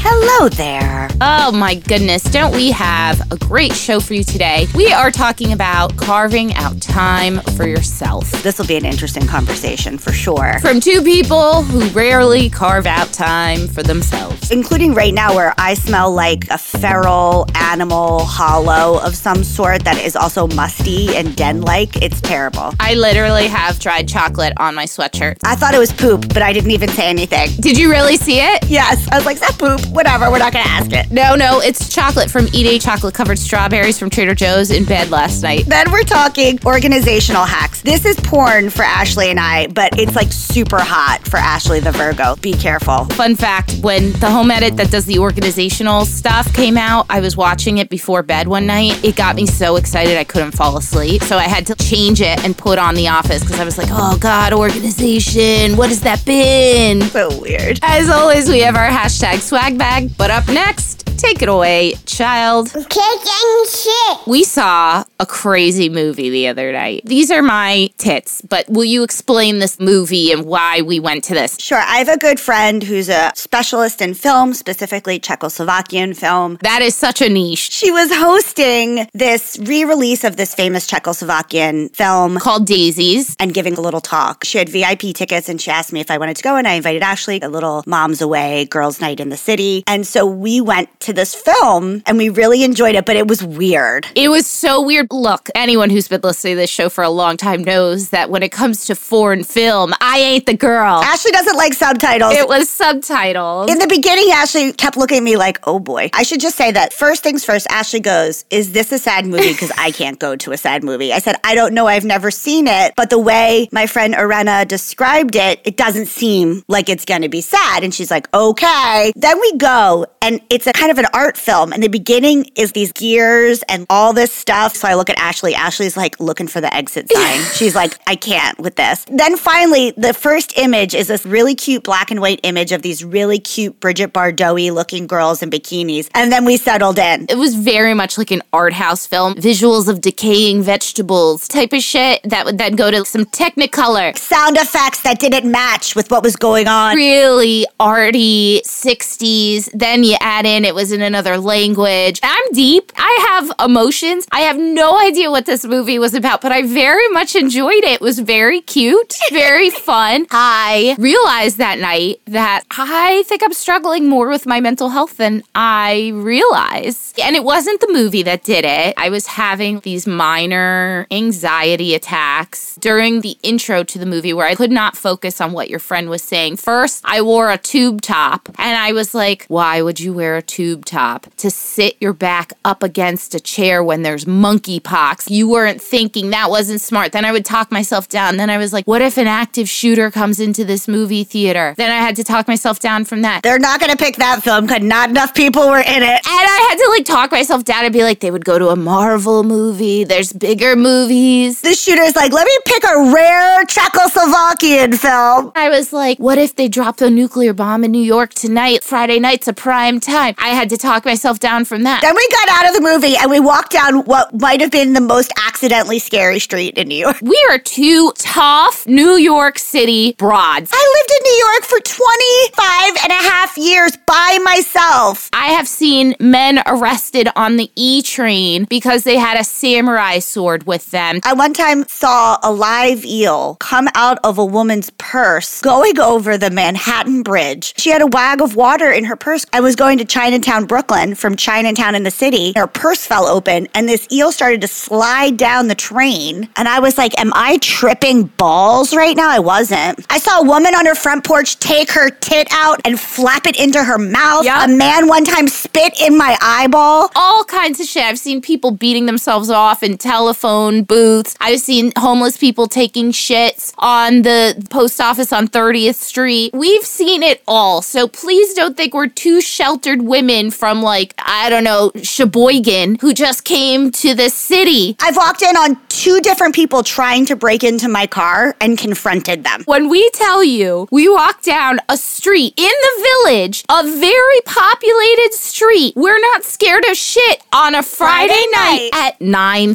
Hello there. Oh my goodness, don't we have a great show for you today? We are talking about carving out time for yourself. This will be an interesting conversation for sure. From two people who rarely carve out time for themselves. Including right now, where I smell like a feral animal hollow of some sort that is also musty and den like. It's terrible. I literally have dried chocolate on my sweatshirt. I thought it was poop, but I didn't even say anything. Did you really see it? Yes. I was like, is that poop? Whatever, we're not gonna ask it. No, no, it's chocolate from eating chocolate covered strawberries from Trader Joe's in bed last night. Then we're talking organizational hacks. This is porn for Ashley and I, but it's like super hot for Ashley the Virgo. Be careful. Fun fact when the home edit that does the organizational stuff came out, I was watching it before bed one night. It got me so excited I couldn't fall asleep. So I had to change it and put on The Office because I was like, oh God, organization. What has that been? So weird. As always, we have our hashtag swag bag. But up next, take it away, child. Kicking shit. We saw a crazy movie the other night. These are my tits, but will you explain this movie and why we went to this? Sure. I have a good friend who's a specialist in film, specifically Czechoslovakian film. That is such a niche. She was hosting this re release of this famous Czechoslovakian film Called Daisies. and giving a little talk. She had VIP tickets and she asked me if I wanted to go, and I invited Ashley, a little mom's away girls' night in the city. And so we went to this film and we really enjoyed it, but it was weird. It was so weird. Look, anyone who's been listening to this show for a long time knows that when it comes to foreign film, I ain't the girl. Ashley doesn't like subtitles. It was subtitles. in the beginning, Ashley kept looking at me like, oh boy. I should just say that first things first, Ashley goes, Is this a sad movie? Because I can't go to a sad movie. I said, I don't know. I've never seen it. But the way my friend Arena described it, it doesn't seem like it's going to be sad. And she's like, okay. Then we go, and it's a kind of an art film. And the beginning is these gears and all this stuff. So I look at Ashley. Ashley's like looking for the exit sign. she's like, I can't with this. Then finally, the first image is this really cute black and white image of these really cute Brigitte Bardot looking girls in bikinis. And then we settled in. it was very much like an art house film. Visuals of decaying vegetables type of shit that would then go to some technicolor. Sound effects that didn't match with what was going on. Really arty 60s. Then you add in it was in another language. I'm deep. I have emotions. I have no idea what this movie was about, but I very much enjoyed it. It was very cute, very fun. I realized that night that I think I'm struggling more with my mental health than I realize. And it wasn't the movie that did it. I was having these minor anxiety attacks during the intro to the movie where I could not focus on what your friend was saying. First, I wore a tube top and I was like, why would you wear a tube top? To sit your back up against a chair when there's monkeypox. You weren't thinking that wasn't smart. Then I would talk myself down. Then I was like, what if an active shooter comes into this movie theater? Then I had to talk myself down from that. They're not going to pick that film because not enough people were in it. And I had to like talk myself down and be like, they would go to a Marvel movie. There's bigger movies. The shooter's like, let me pick a rare Czechoslovakian film. I was like, what if they drop a nuclear bomb in New York tonight? Friday night's a prime time. I had to talk myself down from that. Then we got out of the movie and we walked down what might have been the most accidentally scary street in New York. We are two tough New York City broads. I lived in New York for 25 and a half years by myself. I have seen men arrested on the E train because they had a samurai sword with them. I one time saw a live eel come out of a woman's purse going over the Manhattan Bridge. She had a wag of water in her purse. I was going to Chinatown, Brooklyn from Chinatown in the city. Her purse fell open and this eel started to slide down the train. And I was like, Am I tripping balls right now? I wasn't. I saw a woman on her front porch take her tit out and and flap it into her mouth. Yep. A man one time spit in my eyeball. all kinds of shit. I've seen people beating themselves off in telephone booths. I've seen homeless people taking shits on the post office on 30th Street. We've seen it all. So please don't think we're two sheltered women from like, I don't know, Sheboygan who just came to the city. I've walked in on two different people trying to break into my car and confronted them. When we tell you we walk down a street in the village, a very populated street, we're not scared of shit on a Friday, Friday night, night. at 9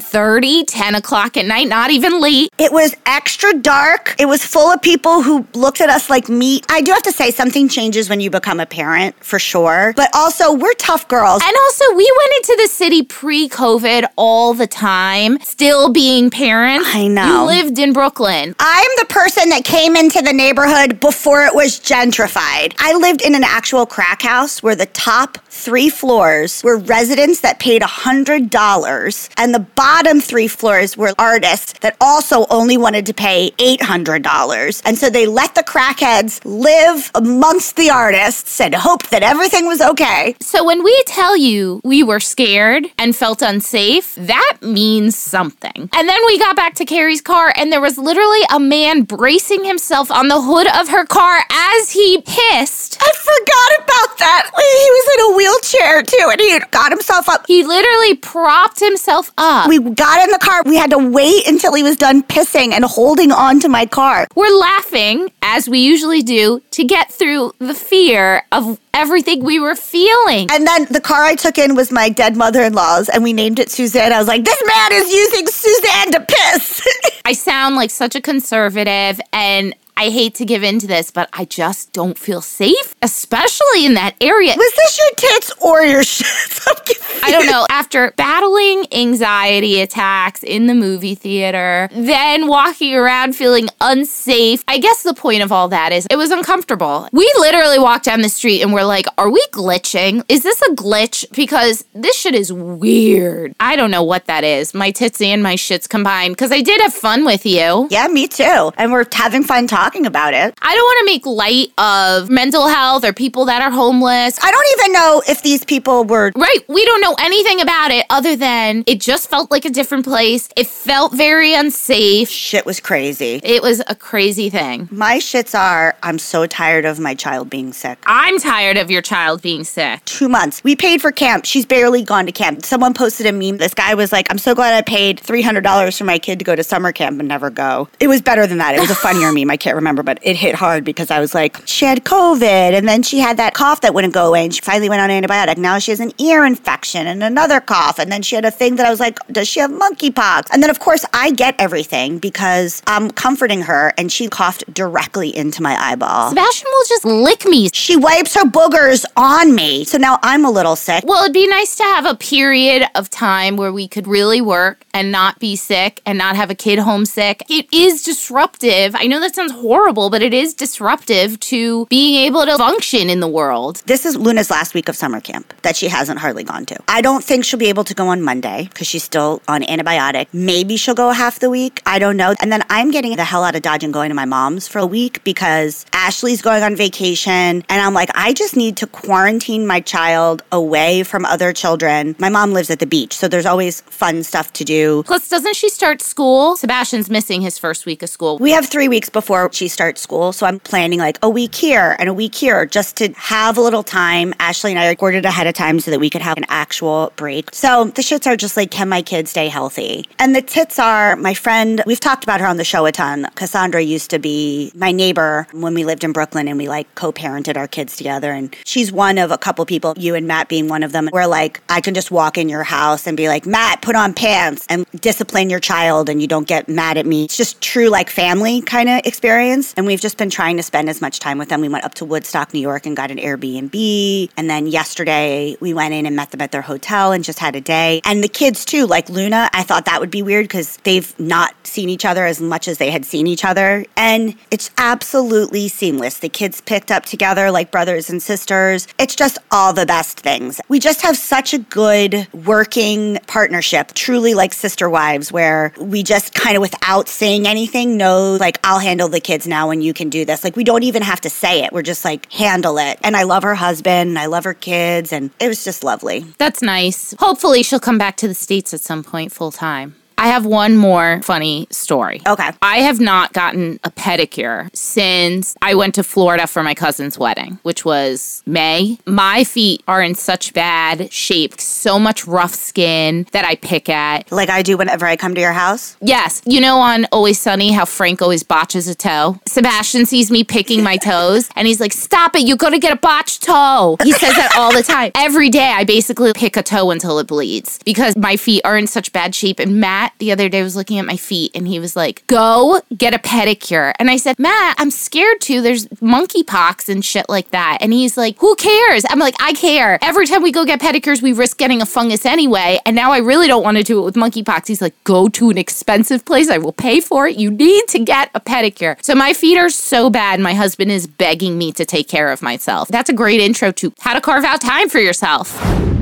10 o'clock at night, not even late. It was extra dark. It was full of people who looked at us like meat. I do have to say, something changes when you become a parent, for sure. But also, we're tough girls. And also, we went into the city pre COVID all the time, still being parents. I know. You lived in Brooklyn. I'm the person that came into the neighborhood before it was gentrified. I lived in an actual crack house where the top three floors were residents that paid $100, and the bottom three floors were artists that also only wanted to pay $800. And so they let the crackheads live amongst the artists and hoped that everything was okay. So when we tell you we were scared and felt unsafe, that means something. And then we got back to Carrie's car, and there was literally a man bracing himself on the hood of her car as he pissed. I forgot about that. He was in a wheelchair too, and he got himself up. He literally propped himself up. We got in the car. We had to wait until he was done pissing and holding on to my car. We're laughing, as we usually do, to get through the fear of everything we were feeling. And then the car I took in was my dead mother in law's, and we named it Suzanne. I was like, this man is using Suzanne to piss. I sound like such a conservative and I hate to give in to this, but I just don't feel safe, especially in that area. was this your tits or your shit? I'm. I don't know. After battling anxiety attacks in the movie theater, then walking around feeling unsafe, I guess the point of all that is it was uncomfortable. We literally walked down the street and we're like, are we glitching? Is this a glitch? Because this shit is weird. I don't know what that is. My tits and my shits combined. Because I did have fun with you. Yeah, me too. And we're having fun talking about it. I don't want to make light of mental health or people that are homeless. I don't even know if these people were. Right. We don't know anything about it other than it just felt like a different place. It felt very unsafe. Shit was crazy. It was a crazy thing. My shits are, I'm so tired of my child being sick. I'm tired of your child being sick. two months. We paid for camp. She's barely gone to camp. Someone posted a meme. This guy was like, I'm so glad I paid $300 for my kid to go to summer camp and never go. It was better than that. It was a funnier meme. I can't remember, but it hit hard because I was like, she had COVID and then she had that cough that wouldn't go away and she finally went on antibiotic. Now she has an ear infection and another cough. And then she had a thing that I was like, does she have monkeypox? And then, of course, I get everything because I'm comforting her and she coughed directly into my eyeball. Sebastian will just lick me. She wipes her boogers on me. So now I'm a little sick. Well, it'd be nice to have a period of time where we could really work and not be sick and not have a kid homesick. It is disruptive. I know that sounds horrible, but it is disruptive to being able to function in the world. This is Luna's last week of summer camp that she hasn't hardly gone to. I don't think she'll be able to go on Monday because she's still on antibiotic. Maybe she'll go half the week. I don't know. And then I'm getting the hell out of Dodge and going to my mom's for a week because Ashley's going on vacation. And I'm like, I just need to quarantine my child away from other children. My mom lives at the beach, so there's always fun stuff to do. Plus, doesn't she start school? Sebastian's missing his first week of school. We have three weeks before she starts school, so I'm planning like a week here and a week here just to have a little time. Ashley and I recorded ahead of time so that we could have an actual break. So the shits are just like, can my kids stay healthy? And the tits are my friend, we've talked about her on the show a ton. Cassandra used to be my neighbor when we lived in Brooklyn and we like co parented our kids together. And she's one of a couple people, you and Matt being one of them, where like I can just walk in your house and be like, Matt, put on pants and discipline your child and you don't get mad at me. It's just true like family kind of experience. And we've just been trying to spend as much time with them. We went up to Woodstock, New York and got an Airbnb. And then yesterday we went in and met them at their hotel and just had a day. And the kids too, like Luna, I thought that would be weird because they've not seen each other as much as they had seen each other. And it's absolutely seamless. The kids picked up together like brothers and sisters. It's just all the best things. We just have such a good working partnership, truly like sister wives, where we just kind of without saying anything know, like, I'll handle the kids kids now when you can do this. Like we don't even have to say it. We're just like handle it. And I love her husband and I love her kids and it was just lovely. That's nice. Hopefully, she'll come back to the States at some point full time. I have one more funny story. Okay. I have not gotten a pedicure since I went to Florida for my cousin's wedding, which was May. My feet are in such bad shape, so much rough skin that I pick at. Like I do whenever I come to your house. Yes, you know on Always Sunny how Frank always botches a toe? Sebastian sees me picking my toes and he's like, Stop it, you're going to get a botched toe. He says that all the time. Every day I basically pick a toe until it bleeds because my feet are in such bad shape. And Matt the other day was looking at my feet and he was like, Go get a pedicure. And I said, Matt, I'm scared to. There's monkeypox and shit like that. And he's like, Who cares? I'm like, I care. Every time we go get pedicures, we risk getting a fungus anyway. And now I really don't want to do it with monkeypox. He's like, Go to an expensive place. I will pay for it. You need to get a pedicure. So my feet are so bad. My husband is begging me to take care of myself. That's a great intro to how to carve out time for yourself.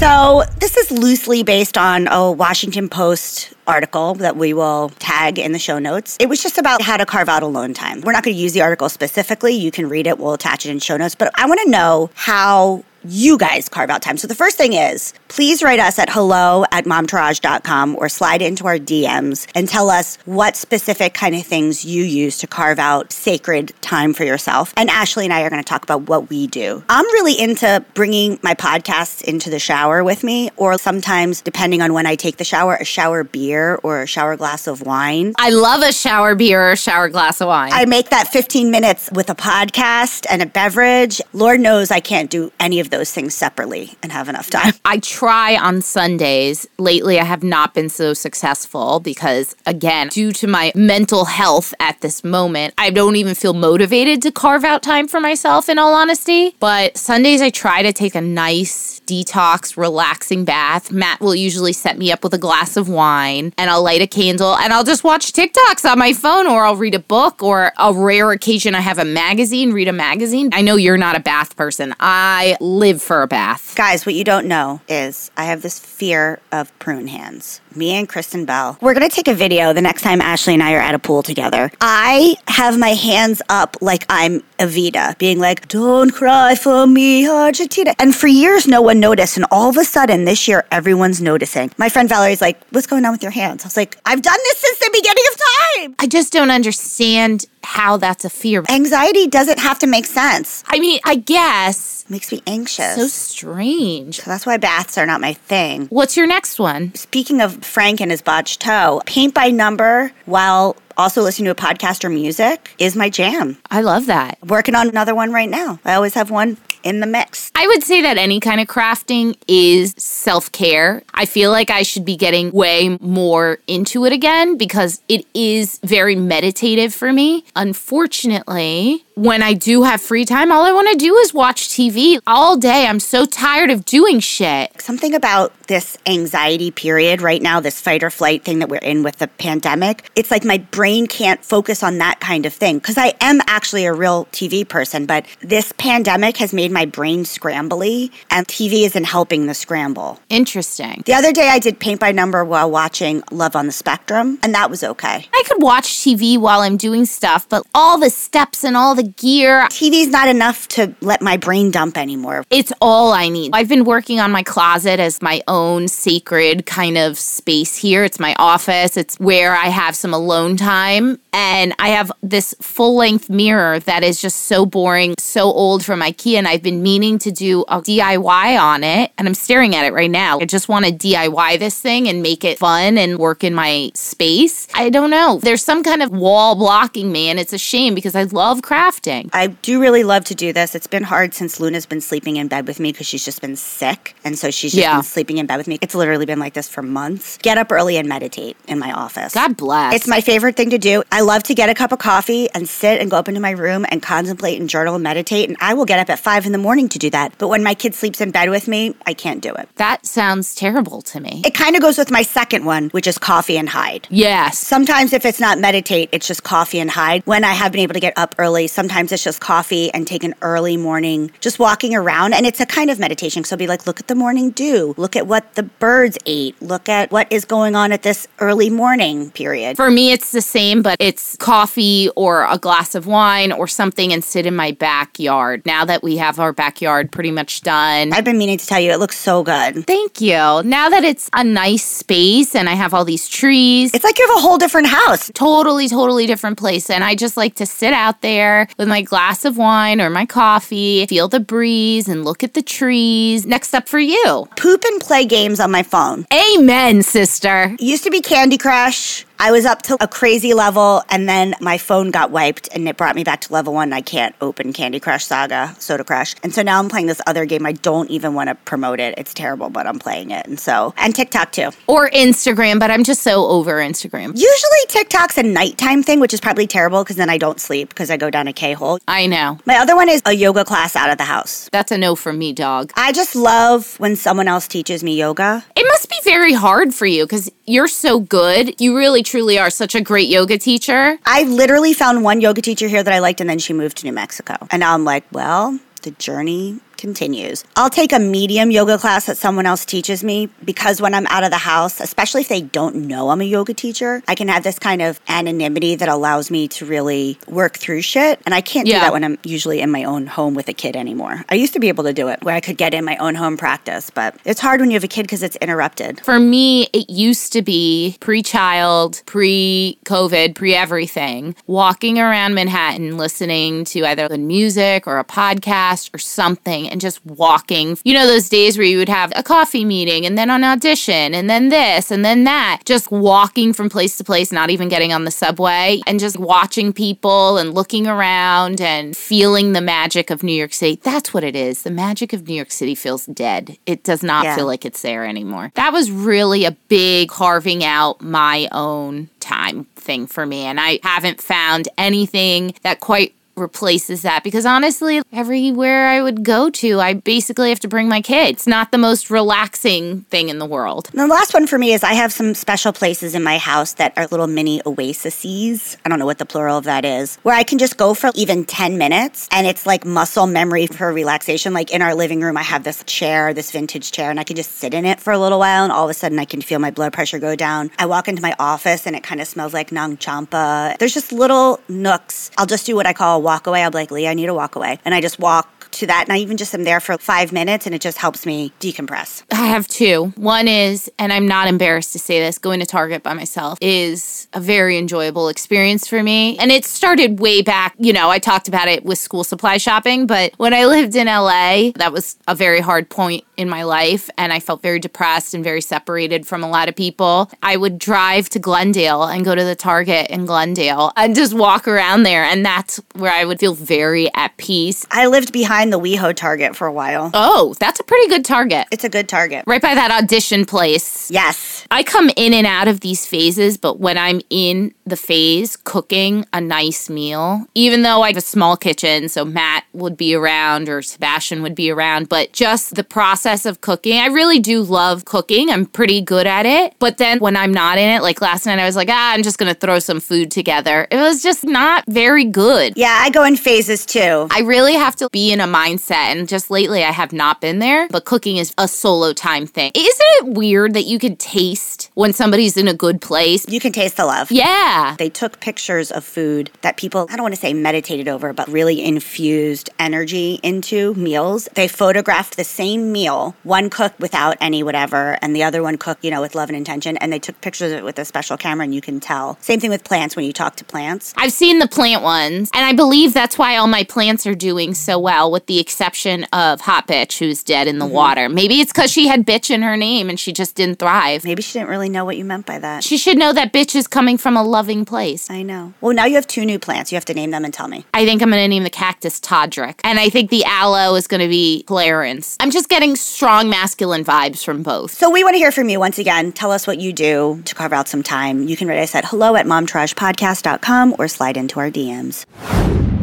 So, this is loosely based on a Washington Post article that we will tag in the show notes. It was just about how to carve out alone time. We're not going to use the article specifically. You can read it, we'll attach it in show notes. But I want to know how you guys carve out time. So the first thing is please write us at hello at momtourage.com or slide into our DMs and tell us what specific kind of things you use to carve out sacred time for yourself. And Ashley and I are going to talk about what we do. I'm really into bringing my podcasts into the shower with me, or sometimes, depending on when I take the shower, a shower beer or a shower glass of wine. I love a shower beer or a shower glass of wine. I make that 15 minutes with a podcast and a beverage. Lord knows I can't do any of those things separately and have enough time. I try on Sundays. Lately, I have not been so successful because, again, due to my mental health at this moment, I don't even feel motivated to carve out time for myself, in all honesty. But Sundays, I try to take a nice, detox, relaxing bath. Matt will usually set me up with a glass of wine and I'll light a candle and I'll just watch TikToks on my phone or I'll read a book or a rare occasion I have a magazine, read a magazine. I know you're not a bath person. I live for a bath. Guys, what you don't know is I have this fear of prune hands. Me and Kristen Bell. We're going to take a video the next time Ashley and I are at a pool together. I have my hands up like I'm Evita, being like, Don't cry for me, Argentina. And for years, no one noticed. And all of a sudden, this year, everyone's noticing. My friend Valerie's like, What's going on with your hands? I was like, I've done this since the beginning of time. I just don't understand how that's a fear. Anxiety doesn't have to make sense. I mean, I guess. It makes me anxious. So strange. So that's why baths are not my thing. What's your next one? Speaking of Frank and his botched toe, paint by number while also listening to a podcast or music is my jam. I love that. Working on another one right now. I always have one in the mix. I would say that any kind of crafting is self care. I feel like I should be getting way more into it again because it is very meditative for me. Unfortunately, when I do have free time, all I want to do is watch TV all day. I'm so tired of doing shit. Something about this anxiety period right now, this fight or flight thing that we're in with the pandemic, it's like my brain can't focus on that kind of thing because I am actually a real TV person, but this pandemic has made my brain scrambly and TV isn't helping the scramble. Interesting. The other day I did paint by number while watching Love on the Spectrum, and that was okay. I could watch TV while I'm doing stuff, but all the steps and all the gear, TV's not enough to let my brain dump anymore. it's all I need. I've been working on my closet as my own sacred kind of space here. It's my office, it's where I have some alone time. And I have this full length mirror that is just so boring, so old from IKEA. And I've been meaning to do a DIY on it. And I'm staring at it right now. I just want to DIY this thing and make it fun and work in my space. I don't know. There's some kind of wall blocking me. And it's a shame because I love crafting. I do really love to do this. It's been hard since Luna's been sleeping in bed with me because she's just been sick. And so she's just Yeah. been sleeping in bed with me. It's literally been like this for months. Get up early and meditate in my office. God bless. It's my favorite thing to do. I love to get a cup of coffee and sit and go up into my room and contemplate and journal and meditate. And I will get up at five in the morning to do that. But when my kid sleeps in bed with me, I can't do it. that sounds terrible to me. It kind of goes with my second one, which is coffee and hide. yes. Sometimes if it's not meditate, it's just coffee and hide. When I have been able to get up early, Sometimes it's just coffee and take an early morning, just walking around. And it's a kind of meditation. So be like, look at the morning dew, look at what the birds ate, look at what is going on at this early morning period. For me, it's the same, but it's coffee or a glass of wine or something and sit in my backyard. Now that we have our backyard pretty much done. I've been meaning to tell you, it looks so good. Thank you. Now that it's a nice space and I have all these trees, It's like you have a whole different house. totally, totally different place. And I just like to sit out there with my glass of wine or my coffee, feel the breeze and look at the trees. Next up for you. Poop and play games on my phone. Amen, sister. Used to be Candy Crush. I was up to a crazy level, and then my phone got wiped, and it brought me back to level one. I can't open Candy Crush Saga, Soda Crush. And so now I'm playing this other game. I don't even want to promote it. It's terrible, but I'm playing it. And so, and TikTok too. Or Instagram, but I'm just so over Instagram. Usually TikTok's a nighttime thing, which is probably terrible because then I don't sleep because I go down a K hole. I know. My other one is a yoga class out of the house. That's a no for me, dog. I just love when someone else teaches me yoga. It must be very hard for you because you're so good. You really, truly are such a great yoga teacher. I literally found one yoga teacher here that I liked, and then she moved to New Mexico. And now I'm like, well, the journey continues. I'll take a medium yoga class that someone else teaches me because when I'm out of the house, especially if they don't know I'm a yoga teacher, I can have this kind of anonymity that allows me to really work through shit. And I can't do that when I'm usually in my own home with a kid anymore. I used to be able to do it where I could get in my own home practice, but it's hard when you have a kid because it's interrupted. For me, it used to be pre child, pre COVID, pre everything, walking around Manhattan listening to either good music or a podcast or something and just walking. You know, those days where you would have a coffee meeting and then an audition and then this and then that, just walking from place to place, not even getting on the subway and just watching people and looking around and feeling the magic of New York City. That's what it is. The magic of New York City feels dead. It does not Yeah. feel like it's there anymore. That was really a big carving out my own time thing for me. And I haven't found anything that quite replaces that because honestly, everywhere I would go to, I basically have to bring my kids. Not the most relaxing thing in the world. And the last one for me is I have some special places in my house that are little mini oases. I don't know what the plural of that is, where I can just go for even 10 minutes and it's like muscle memory for relaxation. Like in our living room, I have this chair, this vintage chair, and I can just sit in it for a little while and all of a sudden I can feel my blood pressure go down. I walk into my office and it kind of smells like Nag Champa. There's just little nooks. I'll just do what I call a walk away. I'll be like, Lee, I need to walk away. And I just walk to that and I even just am there for five minutes and it just helps me decompress. I have two. One is, and I'm not embarrassed to say this, going to Target by myself is a very enjoyable experience for me. And it started way back, you know, I talked about it with school supply shopping, but when I lived in LA, that was a very hard point in my life. And I felt very depressed and very separated from a lot of people. I would drive to Glendale and go to the Target in Glendale and just walk around there. And that's where I would feel very at peace. I lived behind the WeHo Target for a while. Oh, that's a pretty good Target. It's a good Target. Right by that audition place. Yes. I come in and out of these phases, but when I'm in the phase cooking a nice meal, even though I have a small kitchen, so Matt would be around or Sebastian would be around, but just the process of cooking, I really do love cooking. I'm pretty good at it. But then when I'm not in it, like last night, I was like, ah, I'm just going to throw some food together. It was just not very good. Yeah, I go in phases too. I really have to be in a mindset, and just lately I have not been there. But cooking is a solo time thing. Isn't it weird that you can taste when somebody's in a good place? You can taste the love. Yeah. They took pictures of food that people, I don't want to say meditated over, but really infused energy into meals. They photographed the same meal, one cooked without any whatever, and the other one cooked, you know, with love and intention. And they took pictures of it with a special camera, and you can tell. Same thing with plants when you talk to plants. I've seen the plant ones, and I believe that's why all my plants are doing so well, with the exception of Hot Bitch, who's dead in the mm-hmm. water. Maybe it's because she had bitch in her name and she just didn't thrive. Maybe she didn't really know what you meant by that. She should know that bitch is coming from a loving place. I know. Well, now you have two new plants. You have to name them and tell me. I think I'm going to name the cactus Todrick. And I think the aloe is going to be Clarence. I'm just getting strong masculine vibes from both. So we want to hear from you once again. Tell us what you do to carve out some time. You can write us at hello at momtrashpodcast.com or slide into our DMs.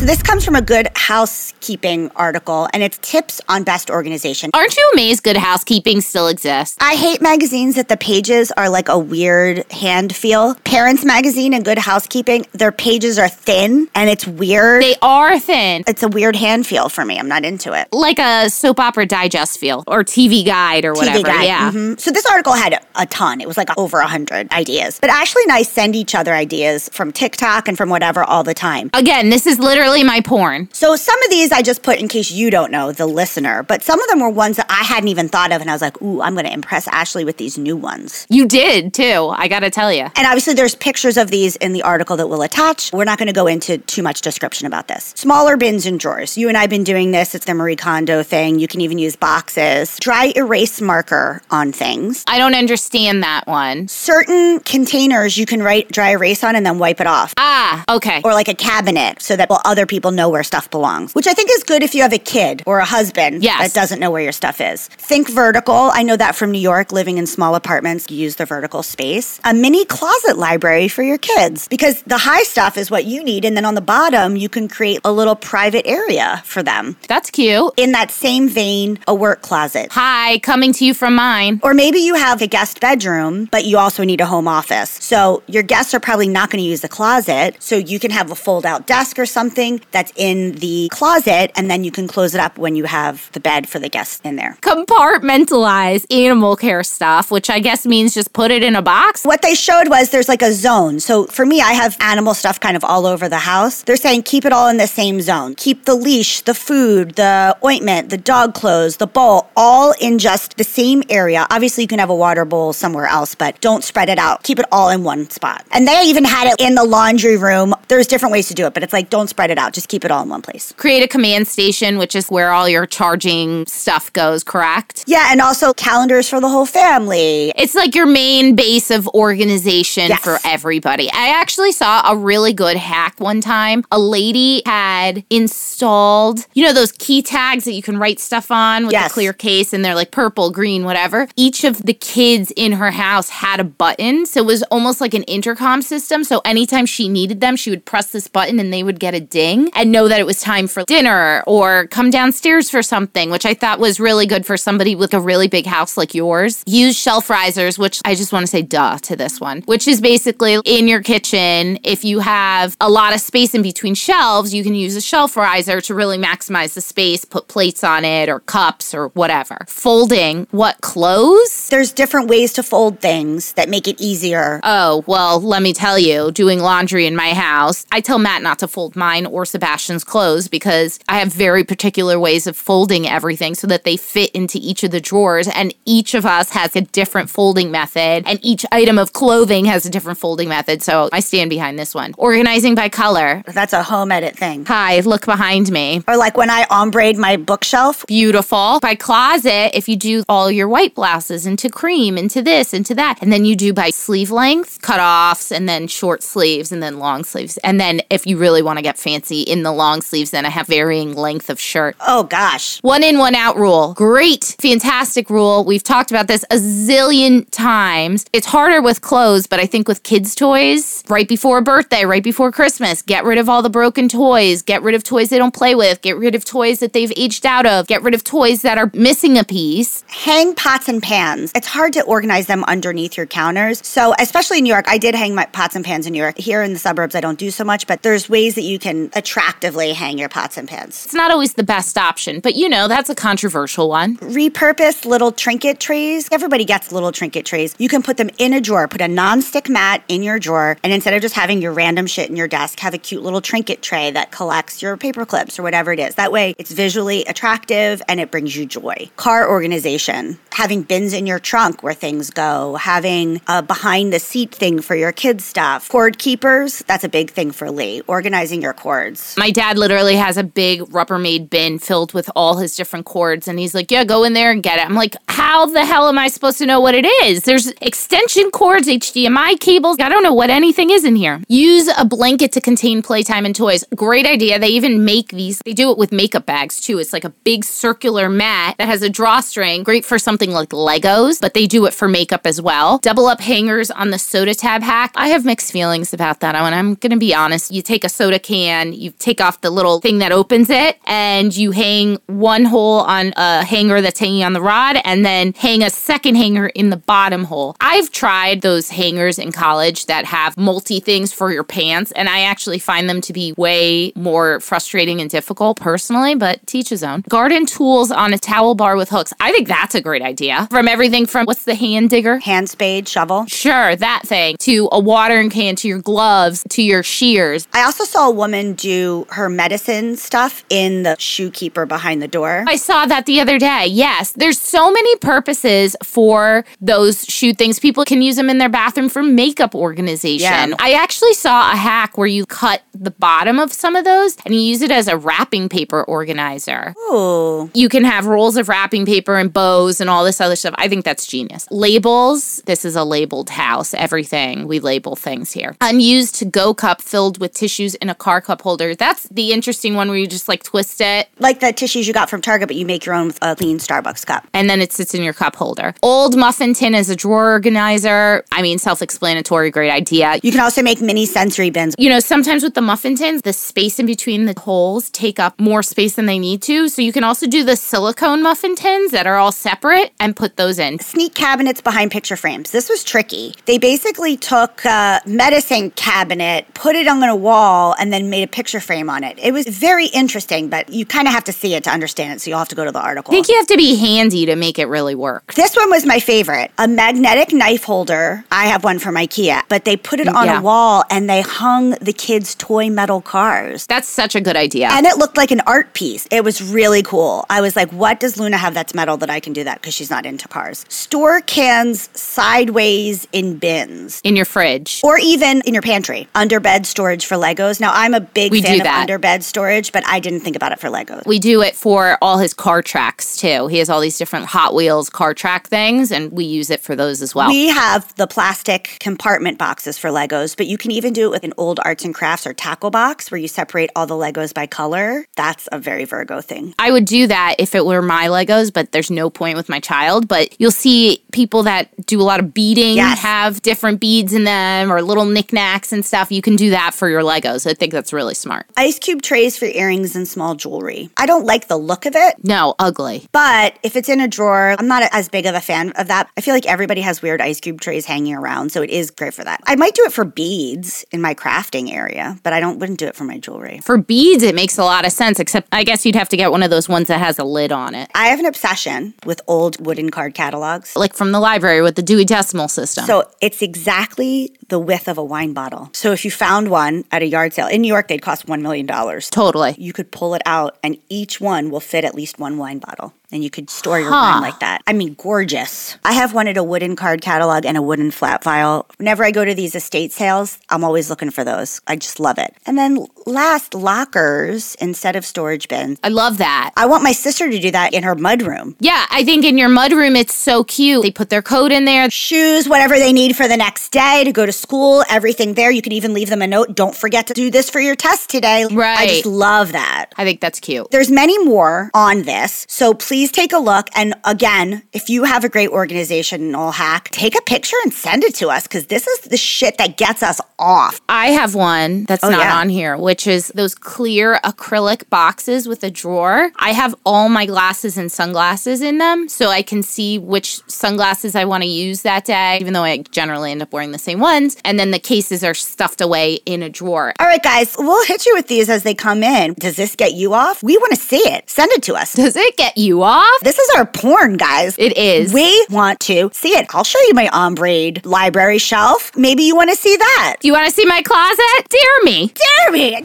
So this comes from a good housekeeping article and it's tips on best organization. Aren't you amazed good housekeeping still exists? I hate magazines that the pages are like a weird hand feel. Parents Magazine and Good Housekeeping, their pages are thin and it's weird. They are thin. it's a weird hand feel for me. I'm not into it. Like a soap opera digest feel or TV guide or whatever. TV guide. Yeah. mhm. So this article had a ton. It was like over a hundred ideas. But Ashley and I send each other ideas from TikTok and from whatever all the time. Again, this is literally my porn. So some of these I just put in case you don't know, the listener. But some of them were ones that I hadn't even thought of, and I was like, "Ooh, I'm going to impress Ashley with these new ones." You did too, I gotta tell you. And obviously, there's pictures of these in the article that we'll attach. We're not going to go into too much description about this. Smaller bins and drawers. You and I have been doing this. It's the Marie Kondo thing. You can even use boxes. Dry erase marker on things. I don't understand that one. Certain containers you can write dry erase on and then wipe it off. Ah, okay. Or like a cabinet so that well, other people know where stuff belongs, which I think is good if you have a kid or a husband Yes. that doesn't know where your stuff is. Think vertical. I know that from New York, living in small apartments, you use the vertical space. A mini closet library for your kids because the high stuff is what you need. And then on the bottom, you can create a little private area for them. That's cute. In that same vein, a work closet. Hi, coming to you from mine. Or maybe you have a guest bedroom, but you also need a home office. So your guests are probably not going to use the closet. So you can have a fold out desk or something that's in the closet, and then you can close it up when you have the bed for the guests in there. Compartmentalize animal care stuff, which I guess means just put it in a box. What they showed was there's like a zone. So for me, I have animal stuff kind of all over the house. They're saying keep it all in the same zone. Keep the leash, the food, the ointment, the dog clothes, the bowl, all in just the same area. Obviously, you can have a water bowl somewhere else, but don't spread it out. Keep it all in one spot. And they even had it in the laundry room. There's different ways to do it, but it's like don't spread it out. Just keep it all in one place. Create a command station, which is where all your charging stuff goes, correct? Yeah, and also calendars for the whole family. It's like your main base of organization Yes. for everybody. I actually saw a really good hack one time. A lady had installed, you know, those key tags that you can write stuff on with Yes. the clear case and they're like purple, green, whatever. Each of the kids in her house had a button. So it was almost like an intercom system. So anytime she needed them, she would press this button and they would get a and know that it was time for dinner or come downstairs for something, which I thought was really good for somebody with a really big house like yours. Use shelf risers, which I just want to say duh to this one, which is basically in your kitchen. If you have a lot of space in between shelves, you can use a shelf riser to really maximize the space, put plates on it or cups or whatever. Folding what clothes? There's different ways to fold things that make it easier. Oh, well, let me tell you, doing laundry in my house, I tell Matt not to fold mine or Sebastian's clothes because I have very particular ways of folding everything so that they fit into each of the drawers. And each of us has a different folding method, and each item of clothing has a different folding method. So I stand behind this one. Organizing by color. That's a home edit thing. Hi, look behind me. Or like when I ombre my bookshelf, Beautiful. By closet, if you do all your white blouses into cream, into this, into that, and then you do by sleeve length, cut offs, and then short sleeves, and then long sleeves. And then if you really want to get fancy in the long sleeves, then I have varying length of shirt. oh gosh. One in, one out rule. Great, fantastic rule. We've talked about this a zillion times. It's harder with clothes, but I think with kids' toys, right before a birthday, right before Christmas, get rid of all the broken toys, get rid of toys they don't play with, get rid of toys that they've aged out of, get rid of toys that are missing a piece. Hang pots and pans. It's hard to organize them underneath your counters. So, especially in New York, I did hang my pots and pans in New York. Here in the suburbs, I don't do so much, but there's ways that you can attractively hang your pots and pans. It's not always the best option, but you know, that's a controversial one. Repurpose little trinket trays. Everybody gets little trinket trays. You can put them in a drawer, put a non-stick mat in your drawer, and instead of just having your random shit in your desk, have a cute little trinket tray that collects your paper clips or whatever it is. That way it's visually attractive and it brings you joy. Car organization, having bins in your trunk where things go, having a behind the seat thing for your kids' stuff. Cord keepers, that's a big thing for Lee. Organizing your cords. My dad literally has a big Rubbermaid bin filled with all his different cords, and he's like, "Yeah, go in there and get it." I'm like, "How the hell am I supposed to know what it is?" There's extension cords, HDMI cables. I don't know what anything is in here. Use a blanket to contain playtime and toys. Great idea. They even make these. They do it with makeup bags too. It's like a big circular mat that has a drawstring. Great for something like Legos, but they do it for makeup as well. Double up hangers on the soda tab hack. I have mixed feelings about that. I'm going to be honest. You take a soda can, you take off the little thing that opens it and you hang one hole on a hanger that's hanging on the rod and then hang a second hanger in the bottom hole. I've tried those hangers in college that have multi things for your pants and I actually find them to be way more frustrating and difficult personally, but teach his own. Garden tools on a towel bar with hooks. I think that's a great idea. From everything from what's the hand digger? Hand spade, shovel. Sure, that thing. To a watering can, to your gloves, to your shears. I also saw a woman do her medicine stuff in the shoe keeper behind the door. I saw that the other day. Yes, there's so many purposes for those shoe things. People can use them in their bathroom for makeup organization. Yeah. I actually saw a hack where you cut the bottom of some of those and you use it as a wrapping paper organizer. Ooh. You can have rolls of wrapping paper and bows and all this other stuff. I think that's genius. Labels. This is a labeled house. Everything we label things here. Unused to go cup filled with tissues in a car cup holder. That's the interesting one where you just like twist it Like the tissues you got from Target, but you make your own with a clean Starbucks cup. and then it sits in your cup holder. Old muffin tin as a drawer organizer. I mean, self explanatory, great idea. You can also make mini sensory bins. You know, sometimes with the muffin tins, the space in between the holes take up more space than they need to. So you can also do the silicone muffin tins that are all separate and put those in. Sneak cabinets behind picture frames. This was tricky. They basically took a medicine cabinet, put it on a wall, and then made a picture frame on it. It was very interesting, but you kind of have to see it to understand it, so you'll have to go to the article. I think you have to be handy to make it really work. This one was my favorite. A magnetic knife holder. I have one from IKEA, but they put it on Yeah. a wall and they hung the kids' toy metal cars. That's such a good idea. And it looked like an art piece. It was really cool. I was like, what does Luna have that's metal that I can do that? Because she's not into cars. Store cans sideways in bins. in your fridge. Or even in your pantry, under bed storage for Legos. Now, I'm a big We fan do that. under bed storage, but I didn't think about it for Legos. We do it for all his car tracks too. He has all these different Hot Wheels car track things, and we use it for those as well. We have the plastic compartment boxes for Legos, but you can even do it with an old arts and crafts or tackle box where you separate all the Legos by color. That's a very Virgo thing. I would do that if it were my Legos, but there's no point with my child. But you'll see people that do a lot of beading Yes. have different beads in them or little knickknacks and stuff. You can do that for your Legos. I think that's really smart. Ice cube trays for earrings and small jewelry. I don't like the look of it, No, ugly. but if it's in a drawer, I'm not as big of a fan of that. I feel like everybody has weird ice cube trays hanging around, so it is great for that. I might do it for beads in my crafting area, but I don't wouldn't do it for my jewelry. For beads, it makes a lot of sense, except I guess you'd have to get one of those ones that has a lid on it. I have an obsession with old wooden card catalogs. Like from the library with the Dewey Decimal System. So it's exactly the width of a wine bottle. So if you found one at a yard sale in New York, cost $1 million. totally. You could pull it out, and each one will fit at least one wine bottle. And you could store your Huh. wine like that. I mean, gorgeous. I have one at a wooden card catalog and a wooden flat file. Whenever I go to these estate sales, I'm always looking for those. I just love it. And then last, lockers instead of storage bins. I love that. I want my sister to do that in her mudroom. Yeah, I think in your mudroom, it's so cute. They put their coat in there. shoes, whatever they need for the next day to go to school, everything there. You can even leave them a note. Don't forget to do this for your test today. Right. I just love that. I think that's cute. There's many more on this, so please take a look. And again, if you have a great organizational hack, take a picture and send it to us because this is the shit that gets us off. I have one that's Oh, not yeah. on here, which is those clear acrylic boxes with a drawer. I have all my glasses and sunglasses in them so I can see which sunglasses I want to use that day, even though I generally end up wearing the same ones. And then the cases are stuffed away in a drawer. All right, guys, we'll hit you with these as they come in. Does this get you off? We want to see it. Send it to us. Does it get you off? This is our porn, guys. It is. We want to see it. I'll show you my ombre library shelf. Maybe you want to see that. You want to see my closet? Dare me. Dare me.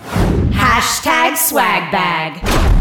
Hashtag swag bag.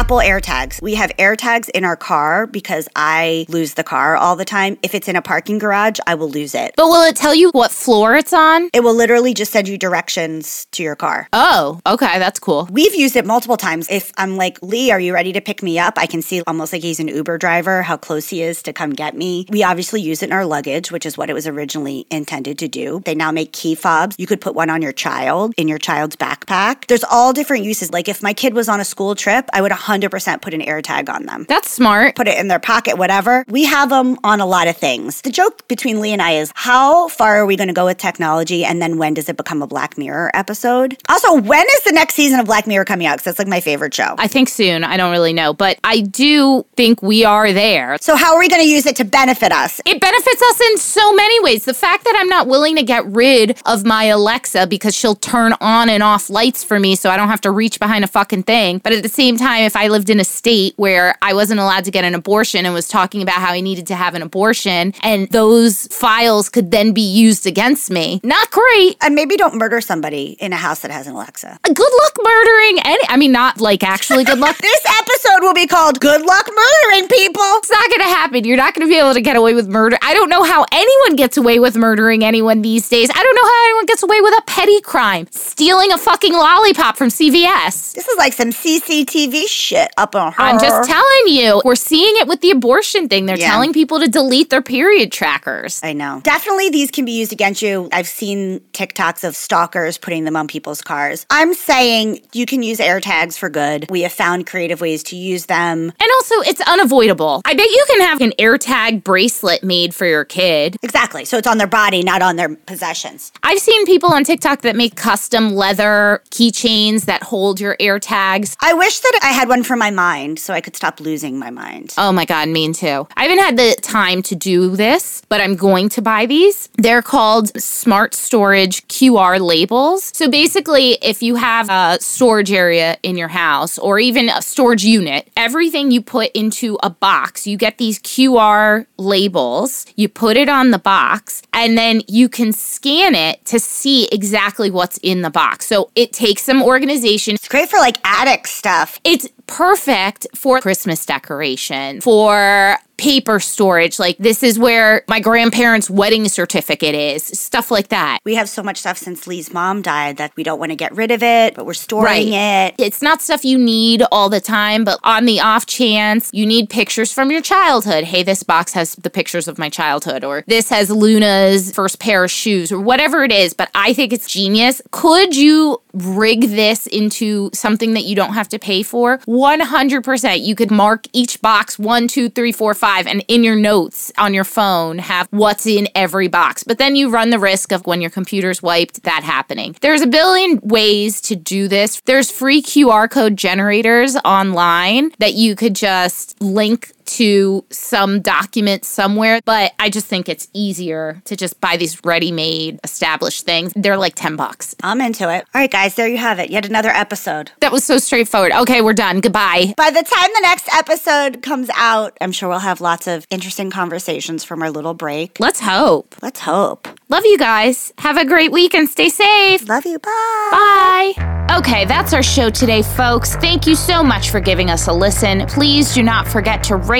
Apple AirTags. We have AirTags in our car because I lose the car all the time. If it's in a parking garage, I will lose it. But will it tell you what floor it's on? It will literally just send you directions to your car. Oh, okay, that's cool. We've used it multiple times. If I'm like, Lee, are you ready to pick me up? I can see almost like he's an Uber driver, how close he is to come get me. We obviously use it in our luggage, which is what it was originally intended to do. They now make key fobs. You could put one on your child, in your child's backpack. There's all different uses. Like if my kid was on a school trip, I would 100% put an AirTag on them. That's smart. Put it in their pocket, whatever. We have them on a lot of things. The joke between Lee and I is how far are we going to go with technology and then when does it become a Black Mirror episode? Also, when is the next season of Black Mirror coming out? Because that's like my favorite show. I think soon. I don't really know, but I do think we are there. so, how are we going to use it to benefit us? It benefits us in so many ways. The fact that I'm not willing to get rid of my Alexa because she'll turn on and off lights for me so I don't have to reach behind a fucking thing. But at the same time, if I lived in a state where I wasn't allowed to get an abortion and was talking about how I needed to have an abortion and those files could then be used against me, not great. And maybe don't murder somebody in a house that has an Alexa. Good luck murdering any, I mean, not like actually good luck. This episode will be called Good Luck Murdering People. It's not going to happen. You're not going to be able to get away with murder. I don't know how anyone gets away with murdering anyone these days. I don't know how anyone gets away with a petty crime, stealing a fucking lollipop from CVS. This is like some CCTV shit up on her. I'm just telling you, we're seeing it with the abortion thing. They're Yeah. telling people to delete their period trackers. I know. Definitely these can be used against you. I've seen TikToks of stalkers putting them on people's cars. I'm saying you can use AirTags for good. We have found creative ways to use them. And also, it's unavoidable. I bet you can have an AirTag bracelet made for your kid. Exactly. So it's on their body, not on their possessions. I've seen people on TikTok that make custom leather keychains that hold your AirTags. I wish that I had one for my mind so I could stop losing my mind. Oh my God, mean too. I haven't had the time to do this, but I'm going to buy these. They're called Smart Storage QR labels. So basically, if you have a storage area in your house or even a storage unit, everything you put into a box, you get these QR labels, you put it on the box, and then you can scan it to see exactly what's in the box. So it takes some organization. It's great for like attic stuff. It's perfect for Christmas decoration, for paper storage. Like, this is where my grandparents' wedding certificate is, stuff like that. We have so much stuff since Lee's mom died that we don't want to get rid of it, but we're storing it. It's not stuff you need all the time, but on the off chance you need pictures from your childhood. Hey, this box has the pictures of my childhood, or this has Luna's first pair of shoes, or whatever it is. But I think it's genius. Could you rig this into something that you don't have to pay for? 100%. You could mark each box one, two, three, four, five, and in your notes on your phone have what's in every box. But then you run the risk of when your computer's wiped, that happening. There's a billion ways to do this. There's free QR code generators online that you could just link to some document somewhere, but I just think it's easier to just buy these ready made established things. They're like 10 bucks. I'm into it. All right, guys, there you have it. Yet another episode. That was so straightforward. Okay, we're done. Goodbye. By the time the next episode comes out, I'm sure we'll have lots of interesting conversations from our little break. Let's hope. Let's hope. Love you guys. Have a great week and stay safe. Love you. Bye. Bye. Okay, that's our show today, folks. Thank you so much for giving us a listen. Please do not forget to rate,